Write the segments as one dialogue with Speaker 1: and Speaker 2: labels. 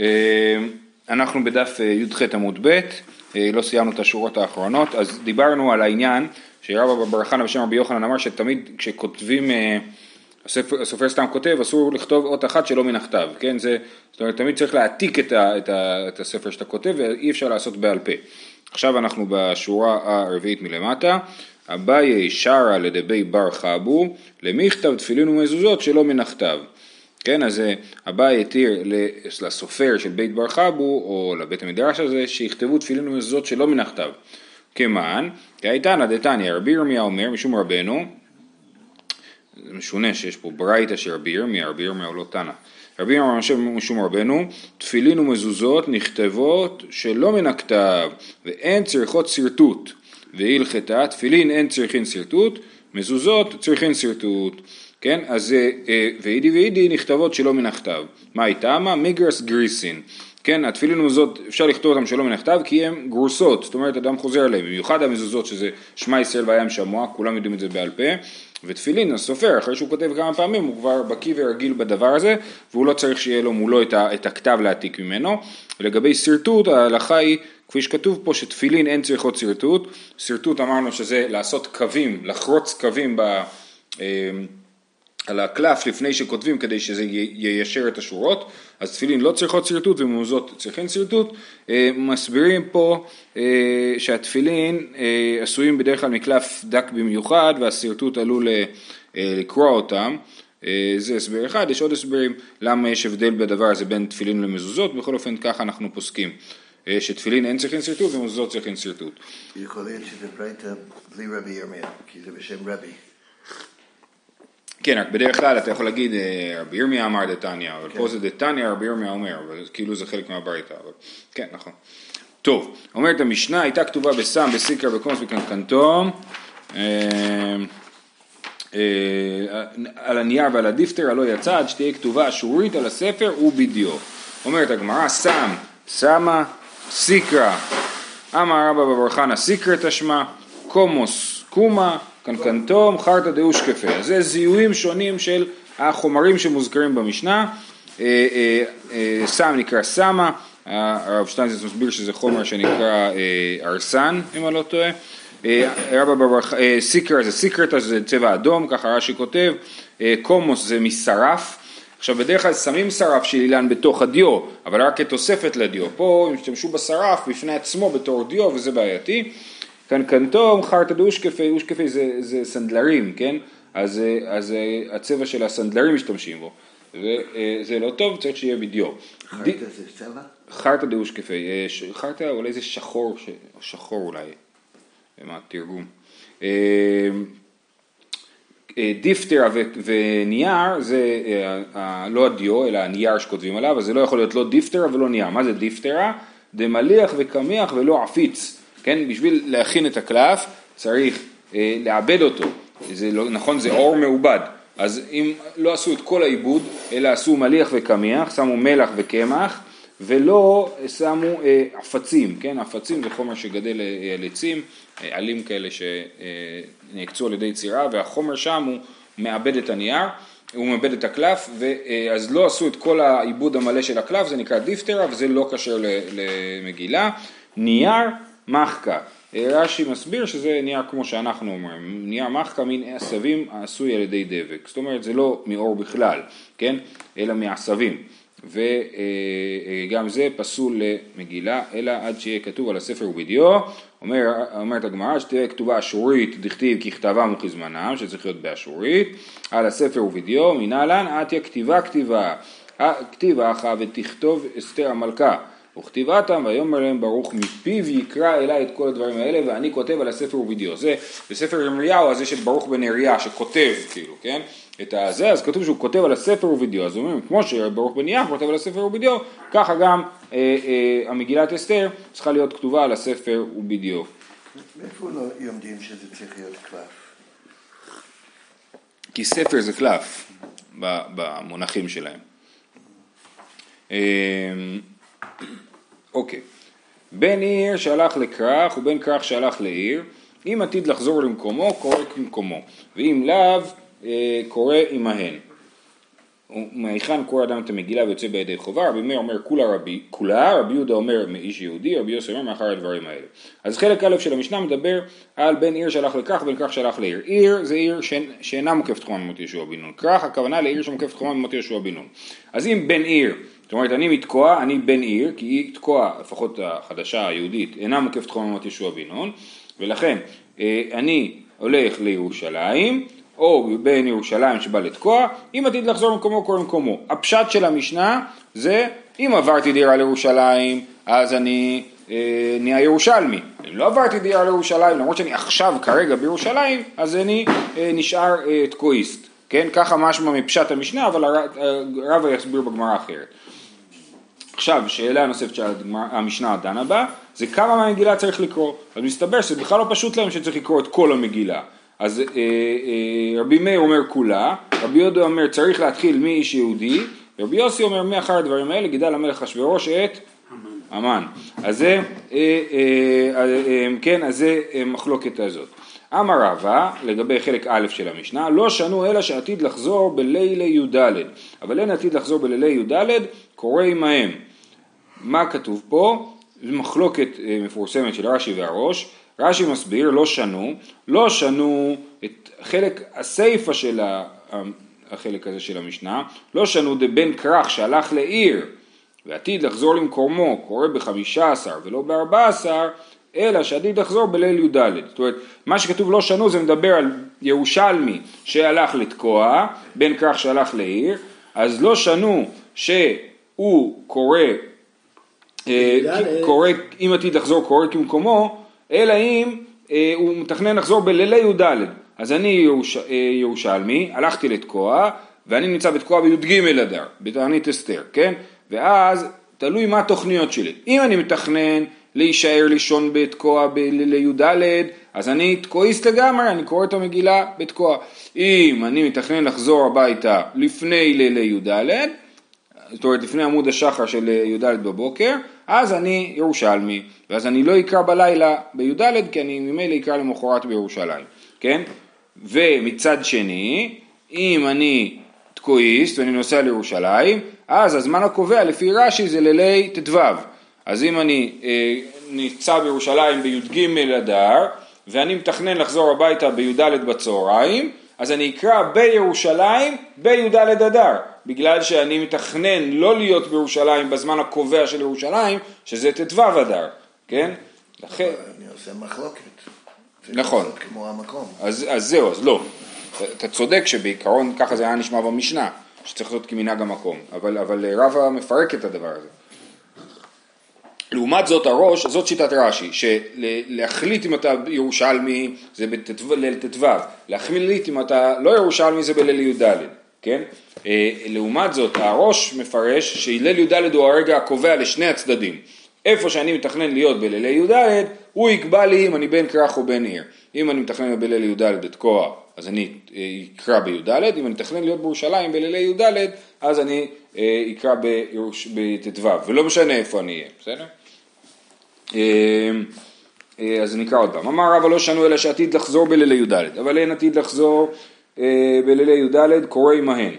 Speaker 1: אה, אנחנו בדף אה, י"ח עמוד ב', לא סיימנו את השורות האחרונות, אז דיברנו על העניין שרבא בר חנא בשם רבי יוחנן אמר שתמיד כשכותבים, הסופר, סתם כותב, אסור לכתוב אות אחת שלא מן הכתב, כן? זה, זאת אומרת, תמיד צריך להעתיק את, ה, את, ה, את הספר שאתה כותב ואי אפשר לעשות בעל פה. עכשיו אנחנו בשורה הרביעית מלמטה, אביי שרה לדבי בר חבו, למכתב תפילין ומזוזות שלא מן הכתב. כן, אז אה, אביי התיר לסופר של בית בר חבו, או לבית המדרש הזה, שיכתבו תפילין ומזוזות שלא מן הכתב. כמען, כאיתנא דתניא, רבי ירמיה אומר משום רבנו, זה משונה שיש פה ברייתא של רבי ירמיה, רבי ירמיה הוא לא תנא. רבי ירמיה משום רבנו, תפילין ומזוזות נכתבות שלא מן הכתב, ואין צריכות שרטוט. והלכתה, תפילין אין צריכין שרטוט, מזוזות צריכין שרטוט. כן, אז אה, ואידי ואידי נכתבות שלא מן הכתב. מה הייתה? מה? מיגרס גריסין. כן, התפילין ומזוזות אפשר לכתוב אותם שלא מן הכתב כי הן גרוסות, זאת אומרת אדם חוזר עליהן, במיוחד המזוזות שזה שמע ישראל וים שמוע, כולם יודעים את זה בעל פה, ותפילין הסופר אחרי שהוא כותב כמה פעמים הוא כבר בקיא ורגיל בדבר הזה והוא לא צריך שיהיה לו מולו את, ה, את הכתב להעתיק ממנו. לגבי שרטוט ההלכה היא כפי שכתוב פה שתפילין אין צריכות שרטוט, שרטוט אמרנו שזה לעשות קווים, לחרוץ קווים ב, אה, על הקלף לפני שכותבים כדי שזה יישר את השורות, אז תפילין לא צריכות שרטוט וממוזות צריכים שרטוט, אה, מסבירים פה אה, שהתפילין עשויים בדרך כלל מקלף דק במיוחד והשרטוט עלול לקרוע אותם זה הסבר אחד, יש עוד הסברים למה יש הבדל בדבר הזה בין תפילין למזוזות, בכל אופן ככה אנחנו פוסקים. אה, שתפילין אין צריכים שרטוט ומזוזות צריכים שרטוט.
Speaker 2: יכול להיות שזה ברייתא בלי רבי ירמיה, כי זה בשם רבי.
Speaker 1: כן, רק בדרך כלל אתה יכול להגיד אה, רבי ירמיה אמר דתניא, אבל כן. פה זה דתניא רבי ירמיה אומר, אבל כאילו זה חלק מהברייתא, אבל כן, נכון. טוב, אומרת המשנה, הייתה כתובה בסם, בסיקר, בקומוס, בקנקנטום, אה, על הנייר ועל הדיפטר הלא יצא עד שתהיה כתובה אשורית על הספר ובדיו. אומרת הגמרא, סם, סמה, סיקרא, אמר רבא בבר חנא סיקרא תשמע, קומוס קומה, קנקנטום, חרטא דאושקפה. זה זיהויים שונים של החומרים שמוזכרים במשנה. אה, אה, אה, סם נקרא סמה, הרב שטיינזץ מסביר שזה חומר שנקרא ארסן, אם אני לא טועה. רבא בבר סיקרא זה סיקרתא, זה צבע אדום, ככה רש"י כותב. קומוס זה משרף. עכשיו בדרך כלל שמים שרף של אילן בתוך הדיו, אבל רק כתוספת לדיו. פה הם השתמשו בשרף בפני עצמו בתור דיו וזה בעייתי. כאן קנטום חרטא דאושקפי, אושקפי זה, זה סנדלרים, כן? אז, אז הצבע של הסנדלרים משתמשים בו. וזה לא טוב, צריך שיהיה בדיו.
Speaker 2: חרטא זה צבע?
Speaker 1: חרטא דאושקפי, חרטא אולי זה שחור, שחור אולי, מה התרגום. אה, דיפתרא ונייר זה אה, לא הדיו אלא הנייר שכותבים עליו, אז זה לא יכול להיות לא דיפתרא ולא נייר. מה זה דיפתרא? דמליח וקמיח ולא עפיץ. כן, בשביל להכין את הקלף צריך אה, לעבד אותו. זה לא, נכון, זה עור מעובד. אז אם לא עשו את כל העיבוד, אלא עשו מליח וקמיח, שמו מלח וקמח, ולא שמו אה, עפצים, כן, עפצים זה חומר שגדל אה, על עצים, אה, עלים כאלה שנעקצו על ידי צירה, והחומר שם הוא מאבד את הנייר, הוא מאבד את הקלף, אז לא עשו את כל העיבוד המלא של הקלף, זה נקרא דיפטרה וזה לא כשר למגילה. נייר מחקה, רש"י מסביר שזה נייר כמו שאנחנו אומרים, נייר מחקה מין עשבים העשוי על ידי דבק, זאת אומרת זה לא מעור בכלל, כן, אלא מעשבים. וגם זה פסול למגילה, אלא עד שיהיה כתוב על הספר ובדיו, אומר, אומרת הגמרא שתהיה כתובה אשורית דכתיב ככתבם וכזמנם, שצריך להיות באשורית, על הספר ובדיו, מנהלן עטיה כתיבה כתיבה, כתיבה אחא ותכתוב אסתר המלכה. וכתיבתם ויאמר להם ברוך מפיו יקרא אליי את כל הדברים האלה ואני כותב על הספר ובדיו. זה בספר ירמיהו הזה של ברוך בן אריה שכותב כאילו, כן? את הזה, אז כתוב שהוא כותב על הספר ובדיו, אז אומרים, כמו שברוך בן יח כותב על הספר ובדיו, ככה גם אה, אה, המגילת אסתר צריכה להיות כתובה על הספר ובדיו.
Speaker 2: מאיפה לא יודעים שזה צריך להיות קלף?
Speaker 1: כי ספר זה קלף במונחים שלהם. אוקיי, בן עיר שהלך לכרך ובן כרך שהלך לעיר, אם עתיד לחזור למקומו, קורא כמקומו, ואם לאו, אה, קורא עמהן. מהיכן קורא אדם את המגילה ויוצא בידי חובה, רבי מאיר אומר כולה רבי, כולה, רבי יהודה אומר מאיש יהודי, רבי יוסי אומר מאחר הדברים האלה. אז חלק א' של המשנה מדבר על בן עיר שהלך לכך ובן כך שהלך לעיר. עיר זה עיר שאינה מוקפת חומה במות יהושע בן נון. כרך הכוונה לעיר שמוקפת חומה במות יהושע בן נון. אז אם בן עיר, זאת אומרת אני מתקוע, אני בן עיר, כי היא תקוע, לפחות החדשה היהודית, אינה מוקפת חומה במות יהושע בן נון, ולכן אה, אני הולך לירושלים, או בין ירושלים שבא לתקוע, אם עתיד לחזור למקומו קורא למקומו. הפשט של המשנה זה אם עברתי דירה לירושלים אז אני אה, נהיה ירושלמי. אם לא עברתי דירה לירושלים למרות שאני עכשיו כרגע בירושלים אז אני אה, נשאר אה, תקועיסט. כן, ככה משמע מפשט המשנה אבל הרב יסביר בגמרא אחרת. עכשיו, שאלה נוספת שהמשנה דנה בה, זה כמה מהמגילה צריך לקרוא. אז מסתבר שזה בכלל לא פשוט להם שצריך לקרוא את כל המגילה. אז אה, אה, רבי מאיר אומר כולה, רבי יהודה אומר צריך להתחיל מאיש יהודי, ורבי יוסי אומר מאחר הדברים האלה גידל המלך אחשוורוש את המן. אז זה, אה, אה, אה, כן, אז זה אה, מחלוקת הזאת. אמר רבא, לגבי חלק א' של המשנה, לא שנו אלא שעתיד לחזור בלילי י"ד, אבל אין עתיד לחזור בלילי י"ד, קורא עמהם. מה כתוב פה? זו מחלוקת אה, מפורסמת של רש"י והראש, רש"י מסביר, לא שנו, לא שנו את חלק הסיפא של החלק הזה של המשנה, לא שנו דבן כרך שהלך לעיר ועתיד לחזור למקומו, קורא בחמישה עשר ולא בארבע עשר, אלא שעתיד לחזור בליל י"ד. זאת אומרת, מה שכתוב לא שנו זה מדבר על ירושלמי שהלך לתקוע, בן כרך שהלך לעיר, אז לא שנו שהוא קורא, אה, קורא, אם עתיד לחזור קורא כמקומו, אלא אם אה, הוא מתכנן לחזור בלילי י"ד. אז אני ירוש, אה, ירושלמי, הלכתי לתקוע, ואני נמצא בתקוע בי"ג אדר, בתענית אסתר, כן? ואז תלוי מה התוכניות שלי. אם אני מתכנן להישאר לישון בתקוע בלילי י"ד, אז אני תקועיסט לגמרי, אני קורא את המגילה בתקוע. אם אני מתכנן לחזור הביתה לפני לילי י"ד, זאת אומרת לפני עמוד השחר של י"ד בבוקר, אז אני ירושלמי, ואז אני לא אקרא בלילה בי"ד, כי אני ממילא אקרא למחרת בירושלים, כן? ומצד שני, אם אני תקועיסט ואני נוסע לירושלים, אז הזמן הקובע לפי רש"י זה לילי ט"ו. אז אם אני אה, נמצא בירושלים בי"ג אדר, ואני מתכנן לחזור הביתה בי"ד בצהריים, אז אני אקרא בירושלים בי"ד אדר. בגלל שאני מתכנן לא להיות בירושלים בזמן הקובע של ירושלים, שזה ט"ו אדר, כן?
Speaker 2: לכן... אני עושה מחלוקת.
Speaker 1: נכון.
Speaker 2: כמו המקום.
Speaker 1: אז, אז זהו, אז לא. אתה צודק שבעיקרון ככה זה היה נשמע במשנה, שצריך להיות כמנהג המקום, אבל, אבל רבא מפרק את הדבר הזה. לעומת זאת הראש, זאת שיטת רש"י, שלהחליט אם אתה ירושלמי זה בליל ט"ו, להחליט אם אתה לא ירושלמי זה בליל י"ד. כן? אה, לעומת זאת, הראש מפרש שהלל י"ד הוא הרגע הקובע לשני הצדדים. איפה שאני מתכנן להיות בלילי י"ד, הוא יקבע לי אם אני בן כרך או בן עיר. אם אני מתכנן בליל י"ד בתקוע, אז אני אה, אקרא בי"ד, אם אני מתכנן להיות בירושלים בלילי י"ד, אז אני אה, אקרא בט"ו, ולא משנה איפה אני אהיה, בסדר? אז נקרא עוד פעם. אמר רבא לא שנו אלא שעתיד לחזור בלילי י"ד, אבל אין עתיד לחזור אה, בלילי י"ד קורא עמהן.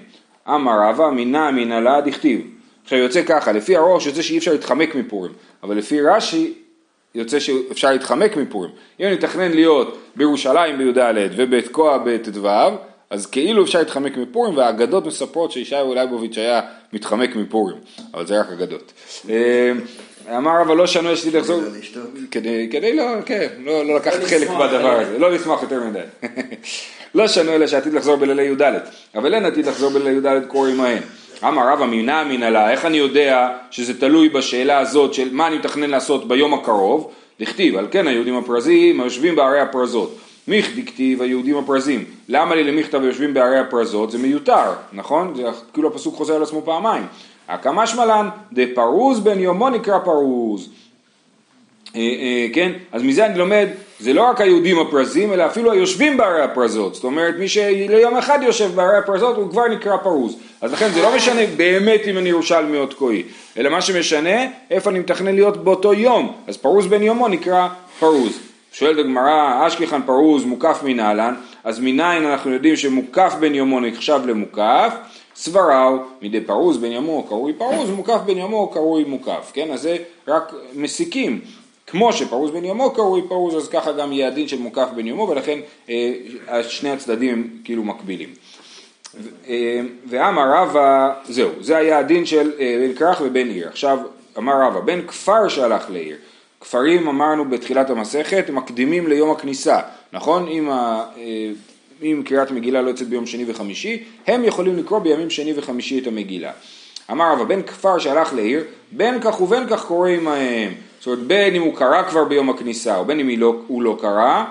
Speaker 1: אמר רבא מינא מנהלה דכתיב. עכשיו יוצא ככה, לפי הראש יוצא שאי אפשר להתחמק מפורים, אבל לפי רש"י יוצא שאפשר להתחמק מפורים. אם אני מתכנן להיות בירושלים בי"ד ובתקוע בט"ו, אז כאילו אפשר להתחמק מפורים, והאגדות מספרות שישעיהו ליבוביץ' היה מתחמק מפורים, אבל זה רק אגדות. אה, אמר אבל לא שנו יש לי לחזור, כדי, כדי לא, כן, לא, לא לקחת חלק בדבר הזה, לא לשמוח יותר מדי. לא שנו אלא שעתיד לחזור בלילי י"ד, אבל אין עתיד לחזור בלילי י"ד קוראים מהן. אמר רבא מינא מנהלה, איך אני יודע שזה תלוי בשאלה הזאת של מה אני מתכנן לעשות ביום הקרוב? דכתיב, על כן היהודים הפרזים היושבים בערי הפרזות. מיכדי כתיב היהודים הפרזים. למה לי למכתב היושבים בערי הפרזות? זה מיותר, נכון? זה כאילו הפסוק חוזר על עצמו פעמיים. הא קא משמע לן דפרוז בן יומו נקרא פרוז. אה, אה, כן? אז מזה אני לומד, זה לא רק היהודים הפרזים, אלא אפילו היושבים בערי הפרזות. זאת אומרת, מי שליום אחד יושב בערי הפרזות, הוא כבר נקרא פרוז. אז לכן זה לא משנה באמת אם אני ירושלמי או תקועי, אלא מה שמשנה, איפה אני מתכנן להיות באותו יום. אז פרוז בן יומו נקרא פרוז. שואלת הגמרא, אשכחן פרוז מוקף מנא לן, אז מניין אנחנו יודעים שמוקף בן יומו נחשב למוקף? סבראו, מדי פרוז בן ימו קרוי פרוז, מוקף בן ימו קרוי מוקף, כן? אז זה רק מסיקים. כמו שפרוז בן ימו קרוי פרוז, אז ככה גם יהיה הדין של מוקף בן ימו, ולכן אה, שני הצדדים הם כאילו מקבילים. ואמר רבא, זהו, זה היה הדין של אה, בן כרך ובן עיר. עכשיו אמר רבא, בן כפר שהלך לעיר. כפרים אמרנו בתחילת המסכת, מקדימים ליום הכניסה, נכון? אם, ה, אה, אם קריאת מגילה לא יוצאת ביום שני וחמישי, הם יכולים לקרוא בימים שני וחמישי את המגילה. אמר רבא, בן כפר שהלך לעיר, בין כך ובין כך קורא עמהם. זאת אומרת, בין אם הוא קרא כבר ביום הכניסה, או בין אם לא, הוא לא קרא,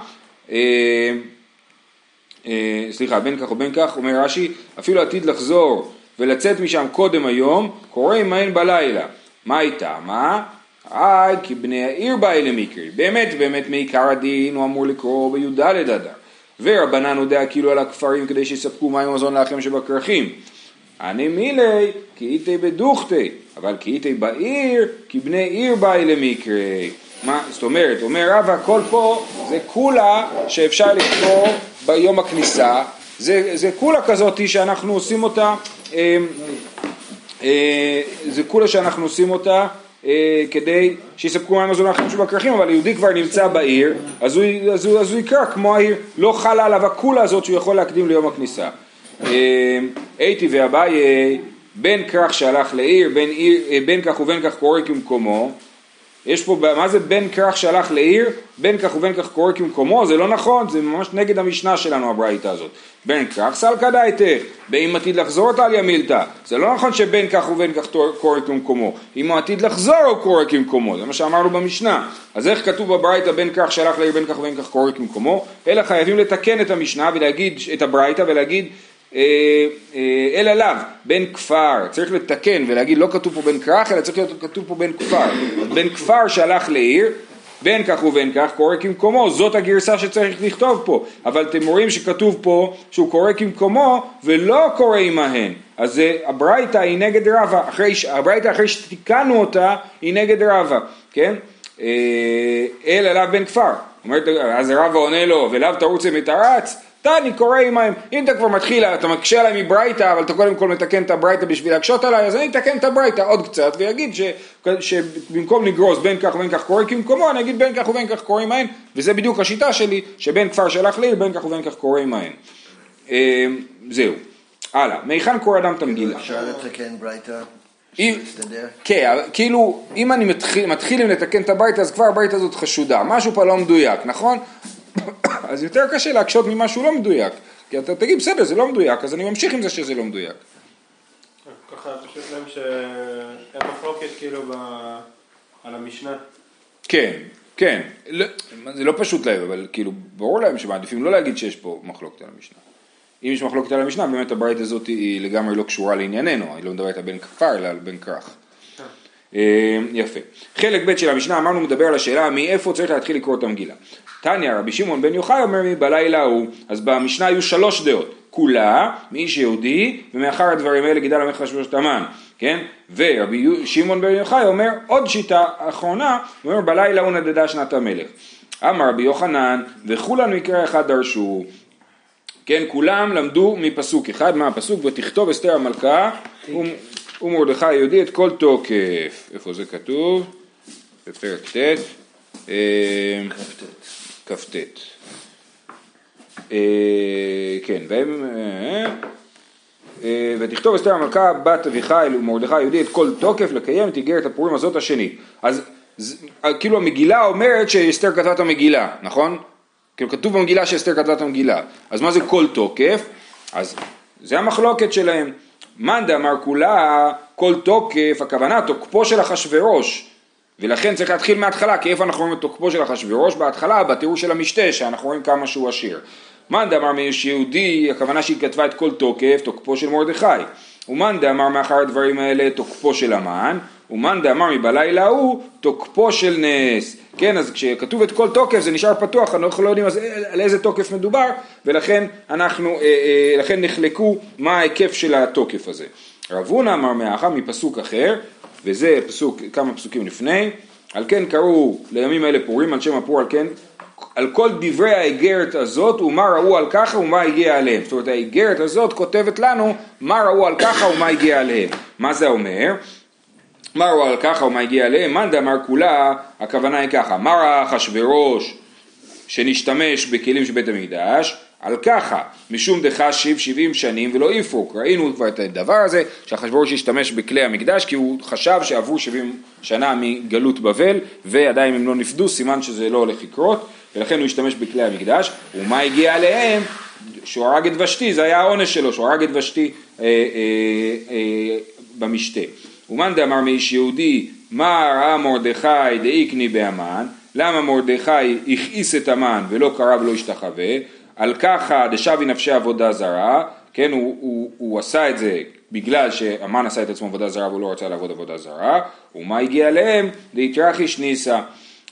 Speaker 1: אה, סליחה, בין כך ובין כך, אומר רש"י, אפילו עתיד לחזור ולצאת משם קודם היום, קורא עמהם בלילה. מה איתה? מה? היי, כי בני העיר באי למקרי. באמת, באמת, מעיקר הדין הוא אמור לקרוא בי"ד אדר. ורבנן הודע כאילו על הכפרים כדי שיספקו מים ומזון לאחים שבכרכים. אני מילי, כי איתי בדוכתי, אבל כי איתי בעיר, כי בני עיר באי למקרי. מה, זאת אומרת, אומר רבא, הכל פה זה כולה שאפשר לקרוא ביום הכניסה, זה, זה כולה כזאת שאנחנו עושים אותה, אה, אה, זה כולה שאנחנו עושים אותה אה, כדי שיספקו מים מזון לאחרים שבכרכים, אבל יהודי כבר נמצא בעיר, אז הוא, אז, הוא, אז הוא יקרא כמו העיר, לא חלה עליו הכולה הזאת שהוא יכול להקדים ליום הכניסה. הייתי ואביי, בן כרך שהלך לעיר, בין, עיר, בין כך ובין כך קורא כמקומו, יש פה, מה זה בן כרך שהלך לעיר, בין כך ובין כך קורא כמקומו, זה לא נכון, זה ממש נגד המשנה שלנו הברייתא הזאת. בן כרך סלקא דייתך, באם עתיד לחזור אותה על ימילתא. זה לא נכון שבין כך ובין כך קורא כמקומו, אם הוא עתיד לחזור הוא קורא כמקומו, זה מה שאמרנו במשנה. אז איך כתוב בברייתא בין כך שהלך לעיר, בין כך ובין כך קורא כמקומו? אלא חייבים לתקן את המשנה ולהגיד, את הברייתא ולהגיד אה, אה, אלא לאו, בן כפר, צריך לתקן ולהגיד לא כתוב פה בן כרך אלא צריך להיות כתוב פה בן כפר, בן כפר שהלך לעיר, בין כך ובין כך קורא כמקומו, זאת הגרסה שצריך לכתוב פה, אבל אתם רואים שכתוב פה שהוא קורא כמקומו ולא קורא עמהן, אז הברייתא היא נגד רבא, הברייתא אחרי שתיקנו אותה היא נגד רבא, כן? אה, אלא לאו בן כפר, אז רבא עונה לו ולאו תרוץ מתרץ תני קורא עמהם, אם אתה כבר מתחיל, אתה מקשה עליי מברייתא, אבל אתה קודם כל מתקן את הברייתא בשביל להקשות עליי, אז אני אתקן את הברייתא עוד קצת, ויגיד ש, שבמקום לגרוס בין כך ובין כך קורא כמקומו, אני אגיד בין כך ובין כך קורא עמהם, וזה בדיוק השיטה שלי, שבין כפר שלח לעיר, בין כך ובין כך קורא עמהם. אה, זהו. הלאה, מהיכן קורא אדם את המגילה?
Speaker 2: אפשר לתקן ברייתא?
Speaker 1: כן, כאילו, אם אני מתחיל, מתחיל לתקן את הברייתא, אז כבר הברייתא הזאת חשודה, משהו פה לא מדויק, נכון? אז יותר קשה להקשות ממשהו לא מדויק, כי אתה תגיד בסדר זה לא מדויק, אז אני ממשיך עם זה שזה לא מדויק.
Speaker 3: ככה פשוט להם שאין מחלוקת כאילו ב... על המשנה.
Speaker 1: כן, כן, לא, זה לא פשוט להם, אבל כאילו ברור להם שמעדיפים לא להגיד שיש פה מחלוקת על המשנה. אם יש מחלוקת על המשנה, באמת הברית הזאת היא לגמרי לא קשורה לענייננו, היא לא מדברת על בן כפר אלא על בן כרך. אה, יפה. חלק ב' של המשנה אמרנו מדבר על השאלה מאיפה צריך להתחיל לקרוא את המגילה. תניא רבי שמעון בן יוחאי אומר לי בלילה ההוא, אז במשנה היו שלוש דעות, כולה מאיש יהודי ומאחר הדברים האלה גידל המלך אחשוורוש תמן, כן? ורבי שמעון בן יוחאי אומר עוד שיטה אחרונה, הוא אומר בלילה הוא נדדה שנת המלך. אמר רבי יוחנן וכולן מקרה אחד דרשו כן, כולם למדו מפסוק אחד, מה הפסוק? ותכתוב אסתר המלכה ומרדכי היהודי את כל תוקף. איפה זה כתוב? בפרק ט'. אה, כ"ט. אה, כן, והם... אה, ותכתוב אסתר המלכה בת אביחיל ומרדכי היהודי את כל תוקף לקיים את איגרת הפורים הזאת השני. אז כאילו המגילה אומרת שאסתר כתבה את המגילה, נכון? כאילו כתוב במגילה שאסתר כתבה את המגילה. אז מה זה כל תוקף? אז זה המחלוקת שלהם. מאן דאמר כולה כל תוקף, הכוונה תוקפו של אחשורוש, ולכן צריך להתחיל מההתחלה, כי איפה אנחנו רואים את תוקפו של אחשורוש? בהתחלה, בתיאור של המשתה, שאנחנו רואים כמה שהוא עשיר. מאן דאמר מאיש יהודי, הכוונה שהיא כתבה את כל תוקף, תוקפו של מרדכי. ומאן דאמר מאחר הדברים האלה, תוקפו של המן, ומאן דאמר מבלילה ההוא, תוקפו של נס. כן, אז כשכתוב את כל תוקף זה נשאר פתוח, אנחנו לא יודעים על איזה תוקף מדובר, ולכן אנחנו, אה, אה, לכן נחלקו מה ההיקף של התוקף הזה. רב הונא אמר מאחה מפסוק אחר, וזה פסוק, כמה פסוקים לפני, על כן קראו לימים האלה פורים, על שם הפור על כן על כל דברי האיגרת הזאת ומה ראו על ככה ומה הגיע עליהם. זאת אומרת האיגרת הזאת כותבת לנו מה ראו על ככה ומה הגיע עליהם. מה זה אומר? מה ראו על ככה ומה הגיע עליהם? מאן דאמר כולה, הכוונה היא ככה, מה ראה אחשוורוש שנשתמש בכלים של בית המקדש? על ככה, משום דחשיב שבעים שנים ולא יפרוק. ראינו כבר את הדבר הזה, שאחשוורוש השתמש בכלי המקדש כי הוא חשב שעברו שבעים שנה מגלות בבל ועדיין הם לא נפדו, סימן שזה לא הולך לקרות, ולכן הוא השתמש בכלי המקדש. ומה הגיע עליהם? שהוא הרג את ושתי, זה היה העונש שלו, שהוא הרג את ושתי אה, אה, אה, במשתה. ומאן דאמר מאיש יהודי, מה ראה מרדכי דאיקני באמן, למה מרדכי הכעיס את המן ולא קרא ולא השתחווה, על ככה דשבי נפשי עבודה זרה, כן, הוא, הוא, הוא עשה את זה בגלל שהמן עשה את עצמו עבודה זרה והוא לא רצה לעבוד עבודה זרה, ומה הגיע אליהם? דאיתרחיש ניסה.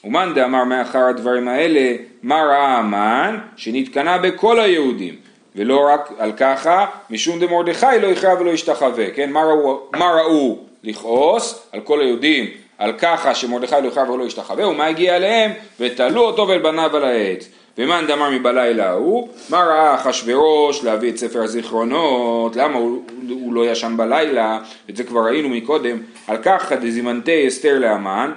Speaker 1: ומאן דאמר מאחר הדברים האלה, מה ראה המן? שנתקנה בכל היהודים. ולא רק על ככה, משום דמרדכי לא יכרע ולא ישתחווה, כן? מה ראו, מה ראו לכעוס על כל היהודים על ככה שמרדכי לא יכרע ולא ישתחווה, ומה הגיע אליהם? ותלו אותו ואל בניו על העץ. ומאן דאמר מבלילה ההוא, מה ראה אחשוורוש להביא את ספר הזיכרונות, למה הוא, הוא לא ישן בלילה, את זה כבר ראינו מקודם, על כך דזימנתי אסתר לאמן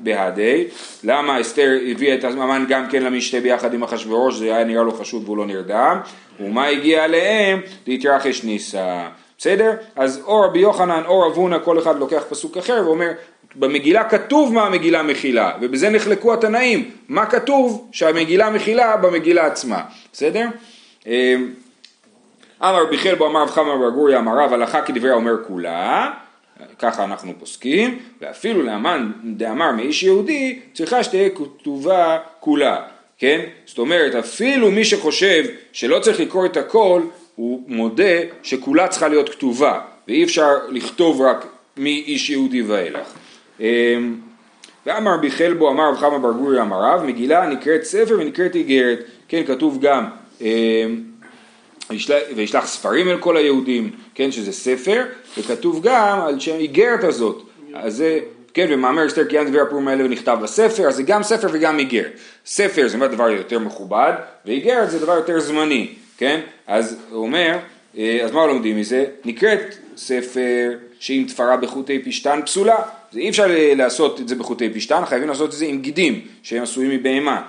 Speaker 1: בהדי, למה אסתר הביאה את המן גם כן למשתה ביחד עם אחשוורוש, זה היה נראה לו חשוב והוא לא נרדם, ומה הגיע אליהם? להתרחש ניסה. בסדר? אז או רבי יוחנן או רב הונא, כל אחד לוקח פסוק אחר ואומר, במגילה כתוב מה המגילה מכילה, ובזה נחלקו התנאים, מה כתוב שהמגילה מכילה במגילה עצמה, בסדר? אמ, אמר רבי חלבו אמר רב חמא בר גוריה אמר רב הלכה כדברי האומר כולה, ככה אנחנו פוסקים, ואפילו לאמן דאמר מאיש יהודי צריכה שתהיה כתובה כולה, כן? זאת אומרת אפילו מי שחושב שלא צריך לקרוא את הכל הוא מודה שכולה צריכה להיות כתובה ואי אפשר לכתוב רק מאיש יהודי ואילך. אמ, ואמר רבי חלבו אמר רב חמא בר גורי אמר רב מגילה נקראת ספר ונקראת איגרת. כן כתוב גם אמ, וישלח ספרים אל כל היהודים כן שזה ספר וכתוב גם על שם איגרת הזאת. אז זה כן ומאמר אסתר קיין דבר הפורים האלה ונכתב בספר אז זה גם ספר וגם איגרת. ספר זה דבר יותר מכובד ואיגרת זה דבר יותר זמני כן אז הוא אומר אה, אז מה לומדים מזה נקראת ספר שאם תפרה בחוטי פשתן פסולה זה אי אפשר לעשות את זה בחוטי פשתן, חייבים לעשות את זה עם גידים שהם עשויים מבהמה,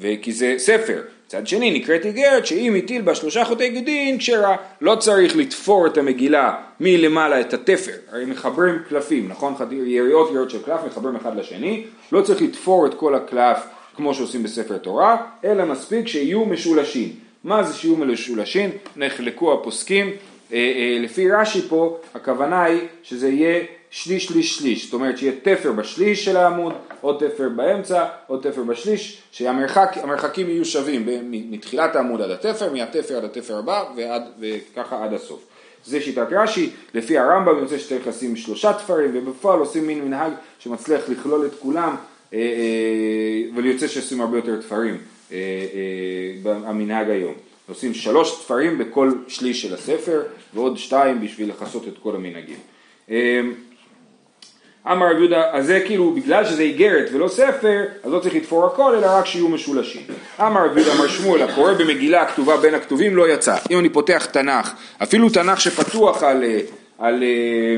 Speaker 1: וכי זה ספר. מצד שני נקראת איגרת שאם הטיל בה שלושה חוטי גידין כשרה, לא צריך לתפור את המגילה מלמעלה את התפר, הרי מחברים קלפים, נכון? יריעות יריעות של קלף מחברים אחד לשני, לא צריך לתפור את כל הקלף כמו שעושים בספר תורה, אלא מספיק שיהיו משולשים. מה זה שיהיו משולשים? נחלקו הפוסקים, אה, אה, לפי רש"י פה הכוונה היא שזה יהיה שליש שליש שליש, זאת אומרת שיהיה תפר בשליש של העמוד, עוד תפר באמצע, עוד תפר בשליש, שהמרחקים יהיו שווים מתחילת העמוד עד התפר, מהתפר עד התפר הבא ועד, וככה עד הסוף. זה שיטת רש"י, לפי הרמב"ם יוצא שצריך לשים שלושה תפרים ובפועל עושים מין מנהג שמצליח לכלול את כולם אה, אה, וליוצא שעושים הרבה יותר תפרים המנהג היום. עושים שלוש תפרים בכל שליש של הספר ועוד שתיים בשביל לכסות את כל המנהגים. אמר רב יהודה, אז זה כאילו בגלל שזה איגרת ולא ספר, אז לא צריך לתפור הכל, אלא רק שיהיו משולשים. אמר רב יהודה, אמר שמואל, הקורא במגילה הכתובה בין הכתובים לא יצא. אם אני פותח תנ"ך, אפילו תנ"ך שפתוח על, אה, על אה,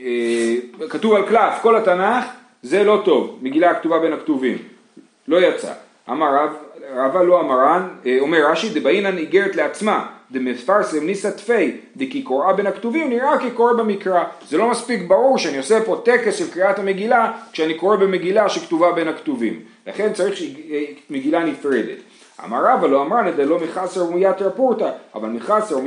Speaker 1: אה, כתוב על קלף, כל התנ"ך, זה לא טוב, מגילה הכתובה בין הכתובים. לא יצא. אמר רב, רבה לא אמרן, אה, אומר רש"י, דבעינן איגרת לעצמה. דמפרסם ניסא תפי דכי קוראה בין הכתובים נראה כקורא במקרא. זה לא מספיק ברור שאני עושה פה טקס של קריאת המגילה כשאני קורא במגילה שכתובה בין הכתובים. לכן צריך מגילה נפרדת. אמר רבא לא אמרנא דלא מחסר ומייתר פורתא, אבל מחסר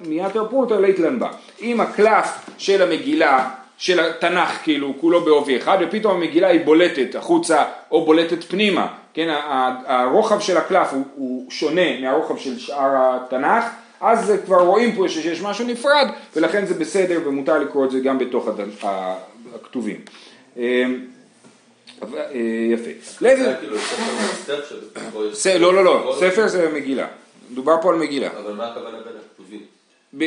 Speaker 1: ומייתר פורתא ליתלן בה. אם הקלף של המגילה של התנ"ך כאילו כולו בעובי אחד ופתאום המגילה היא בולטת החוצה או בולטת פנימה, כן, הרוחב של הקלף הוא, הוא שונה מהרוחב של שאר התנ"ך אז כבר רואים פה שיש משהו נפרד ולכן זה בסדר ומותר לקרוא את זה גם בתוך הכתובים. אמ, אה, יפה. כאילו לא, לא, לא, ספר זה מגילה. מדובר פה על מגילה.
Speaker 4: אבל מה הכוונה בין?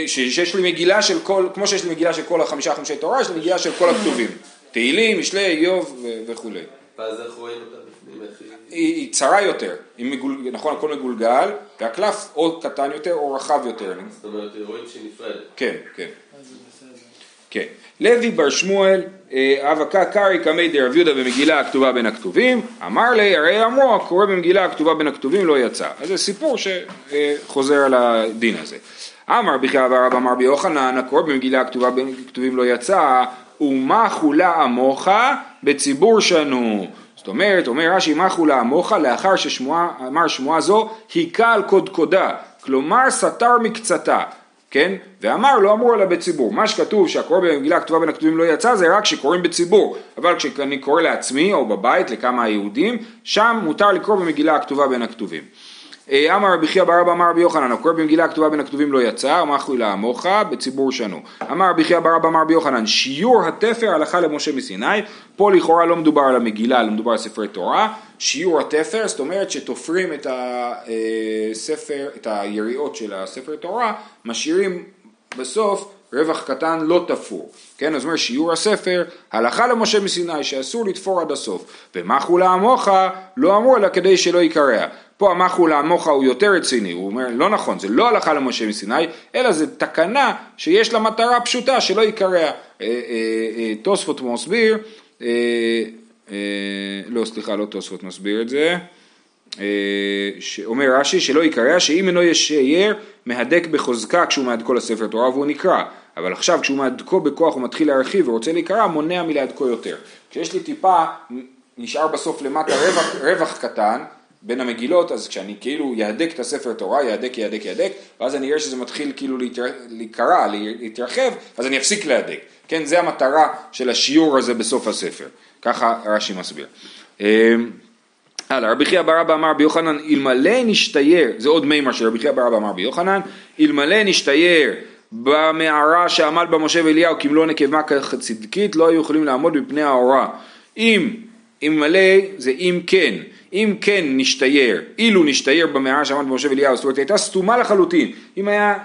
Speaker 1: שיש לי מגילה של כל, כמו שיש לי מגילה של כל החמישה חמשי תורה, יש לי מגילה של כל הכתובים. תהילים, משלי, איוב וכולי.
Speaker 4: ואז איך רואים אותה בפנים, היא...
Speaker 1: היא, צרה יותר, היא מגול, נכון הכל מגולגל, והקלף או קטן יותר או רחב יותר,
Speaker 4: זאת אומרת, רואים שהיא נפרדת.
Speaker 1: כן, כן. כן. לוי בר שמואל, אה, אבקה קרעי קמי דרב יהודה במגילה הכתובה בין הכתובים, אמר לי, הרי אמרו, הקורא במגילה הכתובה בין הכתובים לא יצא. אז זה סיפור שחוזר על הדין הזה. אמר בכי אבר רב אמר בי יוחנן, במגילה הכתובה בין הכתובים לא יצא, ומה חולה עמוך בציבור שנו. זאת אומרת, אומר רש"י, מה חולה עמוך לאחר שאמר שמועה זו, היכה על קודקודה, כלומר סתר מקצתה. כן? ואמר לא אמרו אלא בציבור. מה שכתוב שהקורא במגילה הכתובה בין הכתובים לא יצא זה רק שקוראים בציבור, אבל כשאני קורא לעצמי או בבית לכמה יהודים, שם מותר לקרוא במגילה הכתובה בין הכתובים. אה, אמר רבי חייא בר אבא אמר רבי יוחנן, הקורא במגילה הכתובה בין הכתובים לא יצא, אמר חוי לעמוך, בציבור שנו. אמר רבי חייא בר אבא אמר רבי יוחנן, שיעור התפר הלכה למשה מסיני, פה לכאורה לא מדובר על המגילה, לא מדובר על ספרי תורה, שיעור התפר, זאת אומרת שתופרים את הספר, את היריעות של הספר תורה, משאירים בסוף רווח קטן לא תפור, כן, אז אומר שיעור הספר, הלכה למשה מסיני שאסור לתפור עד הסוף, ומחו לעמוך? לא אמרו אלא כדי שלא יקרע, פה המחו לעמוך הוא יותר רציני, הוא אומר לא נכון, זה לא הלכה למשה מסיני, אלא זה תקנה שיש לה מטרה פשוטה שלא יקרע, אה, אה, אה, תוספות מסביר, לא סליחה לא תוספות מסביר את זה, שאומר רש"י שלא יקרע שאם אינו ישייר מהדק בחוזקה כשהוא מהדקו לספר תורה והוא נקרע אבל עכשיו כשהוא מהדקו בכוח הוא מתחיל להרחיב ורוצה להיקרע מונע מלהדקו יותר. כשיש לי טיפה נשאר בסוף למטה רווח, רווח קטן בין המגילות, אז כשאני כאילו יהדק את הספר תורה, יהדק, יהדק, יהדק, ואז אני אראה שזה מתחיל כאילו להיקרע, להתרחב, אז אני אפסיק להדק. כן, זה המטרה של השיעור הזה בסוף הספר. ככה רש"י מסביר. אמ, הלאה, רבי חייא בר אבא אמר רבי יוחנן, אלמלא נשתייר, זה עוד מימר של רבי חייא בר אבא אמר רבי יוחנן, אלמלא נשתייר במערה שעמל בה משה ואליהו כמלוא נקבה כצדקית, לא היו יכולים לעמוד מפני האורה. אם, אלמלא זה אם כן, אם כן נשתייר, אילו נשתייר במערה שעמד במשה ואליהו, זאת אומרת הייתה סתומה לחלוטין, אם היה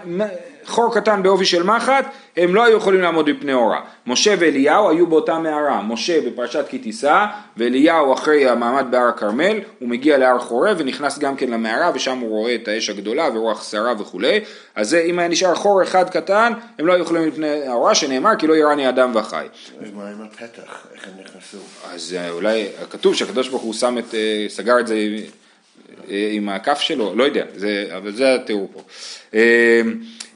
Speaker 1: חור קטן באופי של מחט, הם לא היו יכולים לעמוד בפני אורה. משה ואליהו היו באותה מערה, משה בפרשת כי תישא, ואליהו אחרי המעמד בהר הכרמל, הוא מגיע להר חורב ונכנס גם כן למערה, ושם הוא רואה את האש הגדולה ורוח שרה וכולי, אז זה, אם היה נשאר חור אחד קטן, הם לא היו יכולים לפני האורה, שנאמר כי לא יראני אדם וחי.
Speaker 2: אז מה עם הפתח? איך הם נכנסו?
Speaker 1: אז אה, אולי, כתוב שהקדוש ברוך הוא שם את, אה, סגר את זה אה, עם הכף שלו, לא יודע, זה, אבל זה התיאור פה.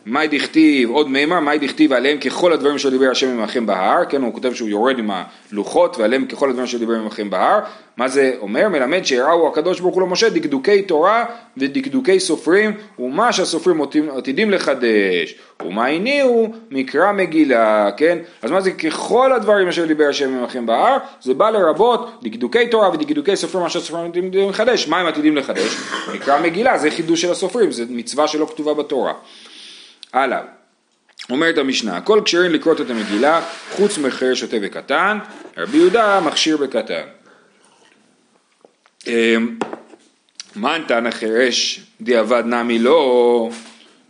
Speaker 1: מאי דכתיב, עוד מימר, מאי דכתיב עליהם ככל הדברים אשר דיבר השם עמכם בהר, כן, הוא כותב שהוא יורד עם הלוחות ועליהם ככל הדברים אשר דיבר עמכם בהר, מה זה אומר? מלמד שהראו הקדוש ברוך הוא למשה דקדוקי תורה ודקדוקי סופרים ומה שהסופרים עתידים לחדש ומה הניעו מקרא מגילה, כן? אז מה זה ככל הדברים אשר דיבר השם עמכם בהר? זה בא לרבות דקדוקי תורה ודקדוקי סופרים מה שהסופרים עתידים לחדש, מה הם עתידים לחדש? מקרא מגילה זה חידוש של הסופרים, זה מצווה שלא כתובה בתורה הלאה. אומרת המשנה, הכל כשרים לקרות את המגילה, חוץ מחר שוטה וקטן, רבי יהודה מכשיר בקטן. אמ, מה נתן החירש דיעבד נמי לא,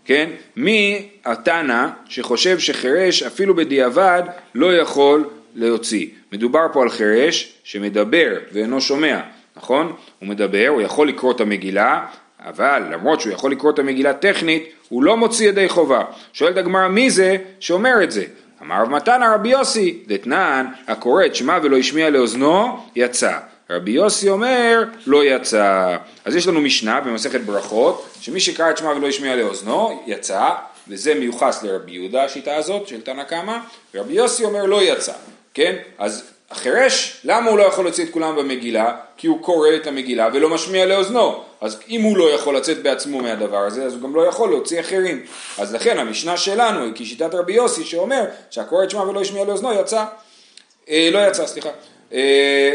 Speaker 1: כן? מי התנא שחושב שחירש אפילו בדיעבד לא יכול להוציא? מדובר פה על חירש שמדבר ואינו שומע, נכון? הוא מדבר, הוא יכול לקרוא את המגילה, אבל למרות שהוא יכול לקרוא את המגילה טכנית, הוא לא מוציא ידי חובה. שואלת הגמרא מי זה שאומר את זה? אמר רב מתנא רבי יוסי, דתנן, הקורא את שמע ולא השמיע לאוזנו, יצא. רבי יוסי אומר, לא יצא. אז יש לנו משנה במסכת ברכות, שמי שקרא את שמע ולא השמיע לאוזנו, יצא, וזה מיוחס לרבי יהודה השיטה הזאת של תנא קמא, ורבי יוסי אומר לא יצא, כן? אז החירש, למה הוא לא יכול להוציא את כולם במגילה? כי הוא קורא את המגילה ולא משמיע לאוזנו. אז אם הוא לא יכול לצאת בעצמו מהדבר הזה, אז הוא גם לא יכול להוציא אחרים. אז לכן המשנה שלנו היא כשיטת רבי יוסי שאומר שהקורא את שמע ולא השמיע לאוזנו יצא. אה, לא יצא, סליחה. אה,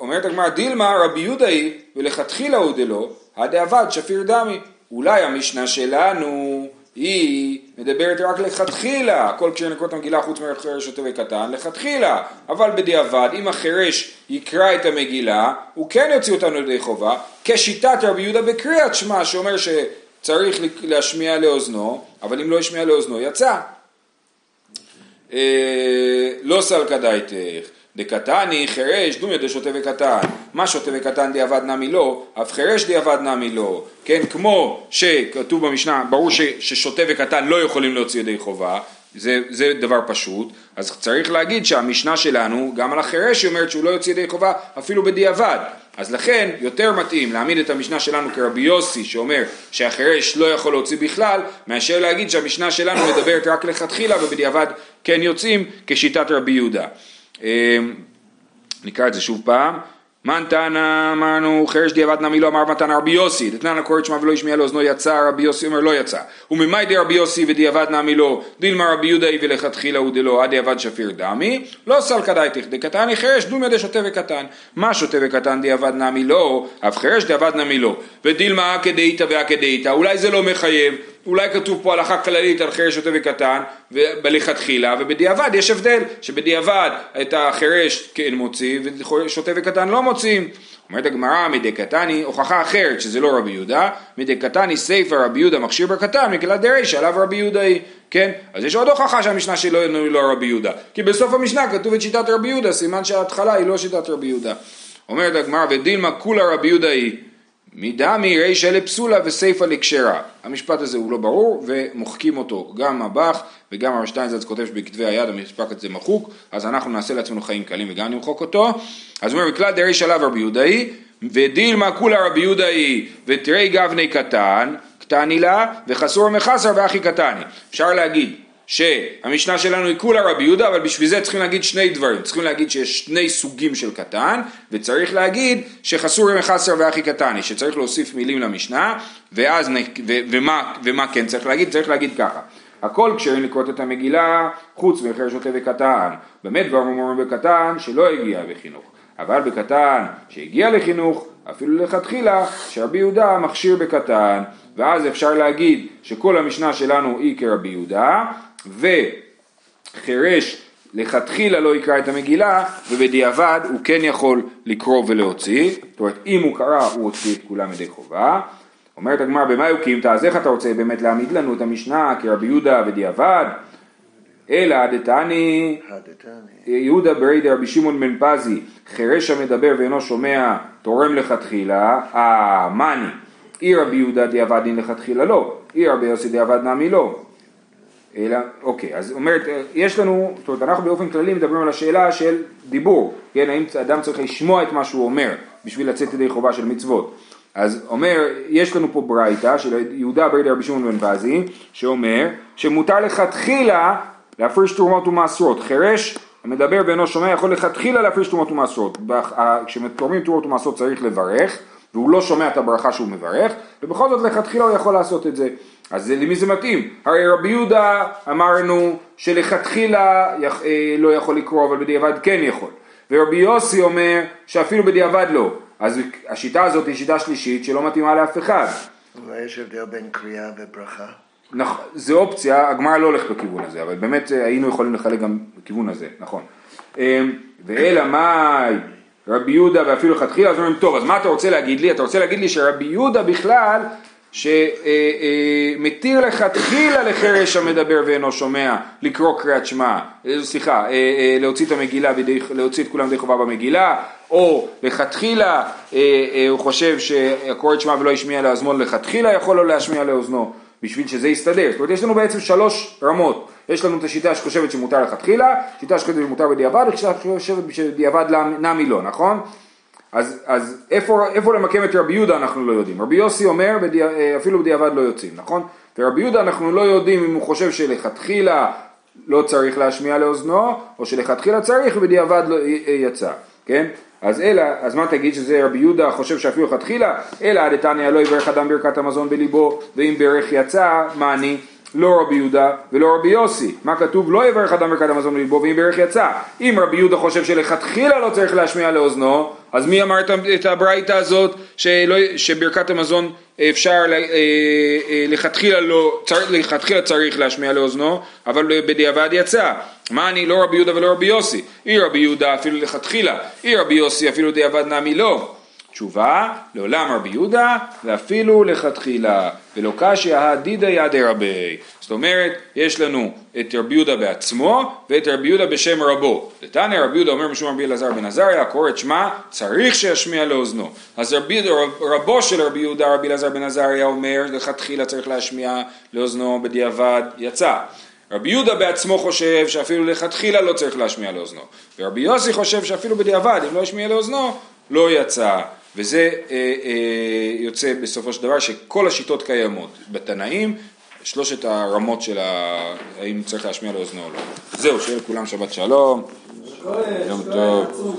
Speaker 1: אומרת הגמרא דילמה רבי יהודה היא ולכתחילה הוא דלא, הדאבד שפיר דמי. אולי המשנה שלנו היא מדברת רק לכתחילה, הכל כשנקרא את המגילה חוץ מחירש שוטה וקטן, לכתחילה, אבל בדיעבד אם החירש יקרא את המגילה, הוא כן יוציא אותנו לידי חובה, כשיטת רבי יהודה בקריאת שמע שאומר שצריך להשמיע לאוזנו, אבל אם לא ישמיע לאוזנו יצא. אה, לא סלקא דייתך, דקתני חירש דומיה דשותה וקטן, מה שותה וקטן דיעבד נמי לא, אף חירש דיעבד נמי לא, כן, כמו שכתוב במשנה, ברור ש, ששותה וקטן לא יכולים להוציא ידי חובה, זה, זה דבר פשוט, אז צריך להגיד שהמשנה שלנו, גם על החירש היא אומרת שהוא לא יוציא ידי חובה אפילו בדיעבד, אז לכן יותר מתאים להעמיד את המשנה שלנו כרבי יוסי שאומר שהחירש לא יכול להוציא בכלל, מאשר להגיד שהמשנה שלנו מדברת רק לכתחילה ובדיעבד כן יוצאים כשיטת רבי יהודה. אמ, נקרא את זה שוב פעם. מן תנא אמרנו חרש דיעבד נמי לא אמר מתנא רבי יוסי. דתנא קורא שמע ולא השמיע לאוזנו יצא רבי יוסי אומר לא יצא. וממאי דרבי יוסי ודיעבד נמי לא? דילמה רבי יהודה היא ולכתחילה הוא דלא עד דיעבד שפיר דמי. לא סלקא דייתך דקתני חרש דומיה דשותה וקטן. מה שותה וקטן דיעבד נמי לא? אף חרש דיעבד נמי לא. ודילמה כדאיתא והכדאיתא אולי זה לא מחייב אולי כתוב פה הלכה כללית על חירש שוטה וקטן בלכתחילה ובדיעבד יש הבדל שבדיעבד את החירש כן מוציא ושוטה וקטן לא מוציאים. אומרת הגמרא מדי קטני הוכחה אחרת שזה לא רבי יהודה מדי קטני סייפה רבי יהודה מכשיר בקטן מכלל דריש עליו רבי יהודה היא כן? אז יש עוד הוכחה שהמשנה שלו היא לא רבי יהודה. כי בסוף המשנה כתוב את שיטת רבי יהודה סימן שההתחלה היא לא שיטת רבי יהודה. אומרת הגמרא ודילמה כולה רבי יהודה היא מדמי רישא לפסולה וסיפא לקשרה. המשפט הזה הוא לא ברור ומוחקים אותו גם הבח וגם הרב שטיינזלץ כותב בכתבי היד המשפט הזה מחוק אז אנחנו נעשה לעצמנו חיים קלים וגם נמחוק אותו. אז הוא אומר מכלל דרישא לאו רבי יהודאי ודילמה כולה רבי יהודאי ותרי גבני קטן קטני לה וחסור מחסר ואחי קטני. אפשר להגיד שהמשנה שלנו היא כולה רבי יהודה, אבל בשביל זה צריכים להגיד שני דברים. צריכים להגיד שיש שני סוגים של קטן, וצריך להגיד שחסור ימי חסר ואחי קטני, שצריך להוסיף מילים למשנה, ואז, ו, ומה, ומה כן צריך להגיד? צריך להגיד ככה. הכל כשרים לקרות את המגילה, חוץ מחר שוטה וקטן. באמת כבר אומרים בקטן שלא הגיע בחינוך. אבל בקטן שהגיע לחינוך, אפילו לכתחילה, שרבי יהודה מכשיר בקטן, ואז אפשר להגיד שכל המשנה שלנו היא כרבי יהודה, וחירש לכתחילה לא יקרא את המגילה ובדיעבד הוא כן יכול לקרוא ולהוציא, זאת אומרת אם הוא קרא הוא הוציא את כולם ידי חובה. אומרת הגמרא במה יוקים אז איך אתה רוצה באמת להעמיד לנו את המשנה כרבי יהודה בדיעבד? אלא דתני יהודה ברי דרבי שמעון בן פזי חירש המדבר ואינו שומע תורם לכתחילה, אה מאני אי רבי יהודה דיעבד דין לכתחילה לא, אי רבי יוסי דיעבד נמי לא אלא, אוקיי, אז אומרת, יש לנו, זאת אומרת, אנחנו באופן כללי מדברים על השאלה של דיבור, כן, האם אדם צריך לשמוע את מה שהוא אומר בשביל לצאת ידי חובה של מצוות. אז אומר, יש לנו פה ברייתא של יהודה ברדי רבי שמעון בן בזי, שאומר שמותר לכתחילה להפריש תרומות ומעשרות. חירש המדבר ואינו שומע יכול לכתחילה להפריש תרומות ומעשרות. כשתורמים תרומות ומעשרות צריך לברך, והוא לא שומע את הברכה שהוא מברך, ובכל זאת לכתחילה הוא יכול לעשות את זה. אז למי זה מתאים? הרי רבי יהודה אמרנו שלכתחילה אה, לא יכול לקרוא אבל בדיעבד כן יכול ורבי יוסי אומר שאפילו בדיעבד לא אז השיטה הזאת היא שיטה שלישית שלא מתאימה לאף אחד
Speaker 2: אולי יש הבדל בין קריאה וברכה?
Speaker 1: נכון, זה אופציה, הגמרא לא הולך בכיוון הזה, אבל באמת אה, היינו יכולים לחלק גם בכיוון הזה, נכון. אמ, ואלא מאי רבי יהודה ואפילו לכתחילה, אז אומרים, טוב, אז מה אתה רוצה להגיד לי? אתה רוצה להגיד לי שרבי יהודה בכלל שמתיר לכתחילה לחרש המדבר ואינו שומע לקרוא קריאת שמע, אה, סליחה, אה, אה, להוציא את המגילה, להוציא את כולם ידי חובה במגילה, או לכתחילה הוא חושב שהקורא את שמע ולא השמיע לאוזנו, לכתחילה יכול לו להשמיע לאוזנו, בשביל שזה יסתדר. זאת אומרת, יש לנו בעצם שלוש רמות. יש לנו את השיטה שחושבת שמותר לכתחילה, שיטה שחושבת שמותר בדיעבד, ושיטה שחושבת שבדיעבד נמי לא, נכון? אז, אז איפה, איפה למקם את רבי יהודה אנחנו לא יודעים. רבי יוסי אומר בדיע, אה, אפילו בדיעבד לא יוצאים, נכון? ורבי יהודה אנחנו לא יודעים אם הוא חושב שלכתחילה לא צריך להשמיע לאוזנו, או שלכתחילה צריך ובדיעבד לא יצא, כן? אז אלא, אז מה תגיד שזה רבי יהודה חושב שאפילו לכתחילה? אלא דתניא לא יברך אדם ברכת המזון בליבו, ואם ברך יצא, מה אני? לא רבי יהודה ולא רבי יוסי. מה כתוב? לא יברך אדם ברכת המזון בליבו ואם ברך יצא. אם רבי יהודה חושב שלכתחילה לא צריך להשמיע לאוזנו, אז מי אמר את הברייתא הזאת שלא, שברכת המזון אפשר אה, אה, לכתחילה לא, לכתחילה צריך להשמיע לאוזנו, אבל בדיעבד יצא. מה אני לא רבי יהודה ולא רבי יוסי? אי רבי יהודה אפילו לכתחילה, אי רבי יוסי אפילו דיעבד נמי לא. תשובה, לעולם רבי יהודה, ואפילו לכתחילה, ולא קשיא הדידא ידי רבי. זאת אומרת, יש לנו את רבי יהודה בעצמו, ואת רבי יהודה בשם רבו. לתניא רבי יהודה אומר משום רבי אלעזר בן עזריה, הקורא את שמע, צריך שישמיע לאוזנו. אז רבי, רבו של רבי יהודה, רבי אלעזר בן עזריה, אומר, לכתחילה צריך להשמיע לאוזנו בדיעבד, יצא. רבי יהודה בעצמו חושב שאפילו לכתחילה לא צריך להשמיע לאוזנו, ורבי יוסי חושב שאפילו בדיעבד, אם לא ישמיע לאוזנו, לא יצא. וזה אה, אה, יוצא בסופו של דבר שכל השיטות קיימות בתנאים, שלושת הרמות של ה... האם צריך להשמיע לאוזנו או לא. זהו, שיהיה לכולם שבת שלום, יום טוב.